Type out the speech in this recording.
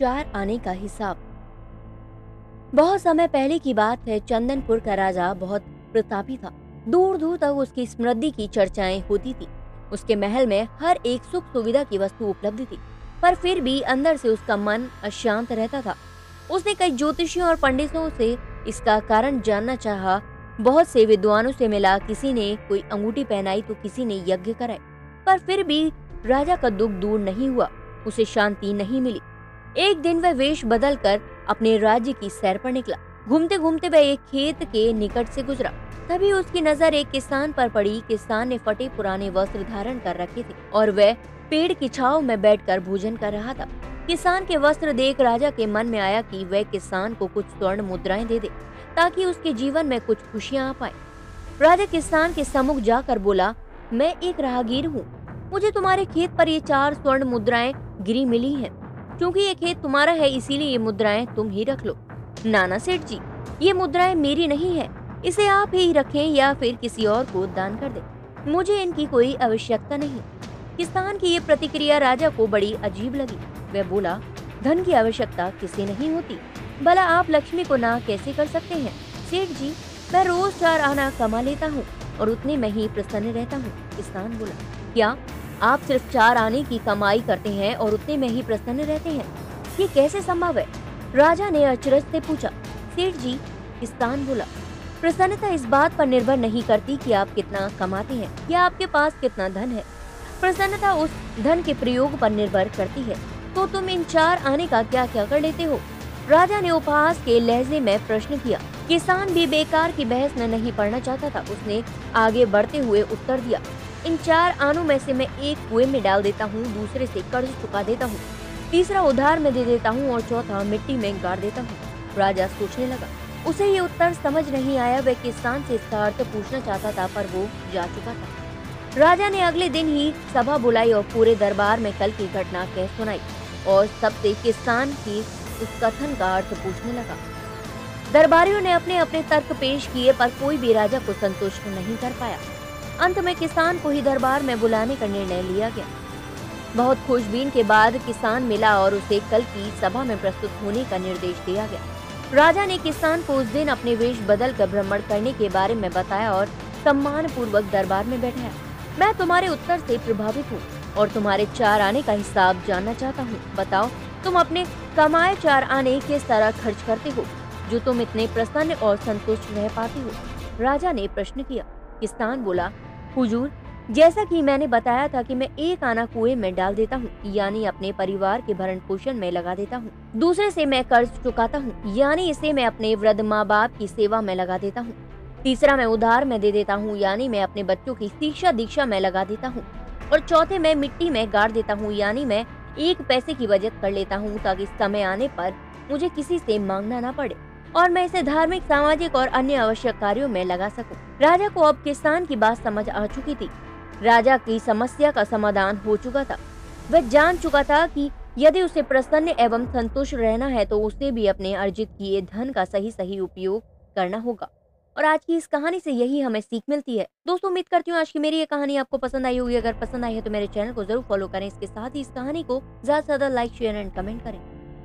चार आने का हिसाब। बहुत समय पहले की बात है, चंदनपुर का राजा बहुत प्रतापी था। दूर दूर तक उसकी स्मृति की चर्चाएँ होती थी। उसके महल में हर एक सुख सुविधा की वस्तु उपलब्ध थी, पर फिर भी अंदर से उसका मन अशांत रहता था। उसने कई ज्योतिषियों और पंडितों से इसका कारण जानना चाहा। बहुत से विद्वानों से मिला, किसी ने कोई अंगूठी पहनाई तो किसी ने यज्ञ कराए, पर फिर भी राजा का दुख दूर नहीं हुआ, उसे शांति नहीं मिली। एक दिन वह वेश बदल कर अपने राज्य की सैर पर निकला। घूमते घूमते वह एक खेत के निकट से गुजरा। तभी उसकी नज़र एक किसान पर पड़ी। किसान ने फटे पुराने वस्त्र धारण कर रखे थे और वह पेड़ की छाव में बैठकर भोजन कर रहा था। किसान के वस्त्र देख राजा के मन में आया कि वह किसान को कुछ स्वर्ण मुद्राएँ दे दे, ताकि उसके जीवन में कुछ खुशियाँ आ पाए। राजा किसान के सम्मुख जाकर बोला, मैं एक राहगीर हूँ। मुझे तुम्हारे खेत पर ये चार स्वर्ण मुद्राएँ गिरी मिली हैं। क्योंकि ये खेत तुम्हारा है, इसीलिए ये मुद्राएँ तुम ही रख लो। नाना सेठ जी, ये मुद्राएँ मेरी नहीं है। इसे आप ही रखें या फिर किसी और को दान कर दे। मुझे इनकी कोई आवश्यकता नहीं। किसान की ये प्रतिक्रिया राजा को बड़ी अजीब लगी। वह बोला, धन की आवश्यकता किसे नहीं होती। भला आप लक्ष्मी को ना कैसे कर सकते हैं? सेठ जी, मैं रोज चार आना कमा लेता हूँ। और उतने में ही प्रसन्न रहता हूँ। किसान बोला, क्या आप सिर्फ़ चार आने की कमाई करते हैं और उतने में ही प्रसन्न रहते हैं? ये कैसे संभव है? राजा ने अचरज से पूछा, सेठ जी, किसान बोला, प्रसन्नता इस बात पर निर्भर नहीं करती कि आप कितना कमाते हैं या आपके पास कितना धन है। प्रसन्नता उस धन के प्रयोग पर निर्भर करती है। तो तुम इन चार आने का क्या क्या कर लेते हो? राजा ने उपहास के लहजे में प्रश्न किया किसान भी बेकार की बहस में नहीं पढ़ना चाहता था। उसने आगे बढ़ते हुए उत्तर दिया, इन चार आनों में से मैं एक कुएँ में डाल देता हूँ, दूसरे से कर्ज चुका देता हूँ, तीसरा उधार में दे देता हूँ और चौथा मिट्टी में गाड़ देता हूँ। राजा सोचने लगा। उसे ये उत्तर समझ नहीं आया, वह किसान से इसका अर्थ पूछना चाहता था, पर वो जा चुका था। राजा ने अगले दिन ही सभा बुलाई और पूरे दरबार में कल की घटना कह सुनाई और सबसे किसान की उस कथन का अर्थ पूछने लगा। दरबारियों ने अपने अपने तर्क पेश किए, पर कोई भी राजा को संतुष्ट नहीं कर पाया। अंत में किसान को ही दरबार में बुलाने का निर्णय लिया गया। बहुत खोजबीन के बाद किसान मिला और उसे कल की सभा में प्रस्तुत होने का निर्देश दिया गया। राजा ने किसान को उस दिन अपने वेश बदल कर भ्रमण करने के बारे में बताया और सम्मान पूर्वक दरबार में बैठाया। मैं तुम्हारे उत्तर से प्रभावित हूँ और तुम्हारे चार आने का हिसाब जानना चाहता हूँ। बताओ, तुम अपने कमाए चार आने किस तरह खर्च करते हो? जो तुम इतने प्रसन्न और संतुष्ट रह पाते हो। राजा ने प्रश्न किया। किसान बोला, हुजूर, जैसा कि मैंने बताया था कि मैं एक आना कुएँ में डाल देता हूँ, यानी अपने परिवार के भरण पोषण में लगा देता हूँ। दूसरे से मैं कर्ज चुकाता हूँ, यानी इसे मैं अपने वृद्ध माँ बाप की सेवा में लगा देता हूँ। तीसरा मैं उधार में दे देता हूँ, यानी मैं अपने बच्चों की शिक्षा दीक्षा में लगा देता हूँ। और चौथे मैं मिट्टी में गाड़ देता हूँ, यानी मैं एक पैसे की बचत कर लेता हूँ, ताकि समय आने पर मुझे किसी से मांगना ना पड़े। और मैं इसे धार्मिक, सामाजिक और अन्य आवश्यक कार्यों में लगा सकूँ। राजा को अब किसान की बात समझ आ चुकी थी। राजा की समस्या का समाधान हो चुका था। वह जान चुका था कि यदि उसे प्रसन्न एवं संतुष्ट रहना है तो उसे भी अपने अर्जित किए धन का सही सही उपयोग करना होगा। और आज की इस कहानी से यही हमें सीख मिलती है। दोस्तों, उम्मीद करती हूँ आज की मेरी ये कहानी आपको पसंद आई होगी। अगर पसंद आई है तो मेरे चैनल को ज़रूर फॉलो करें। इसके साथ ही इस कहानी को ज़्यादा से ज़्यादा लाइक, शेयर एंड कमेंट करें।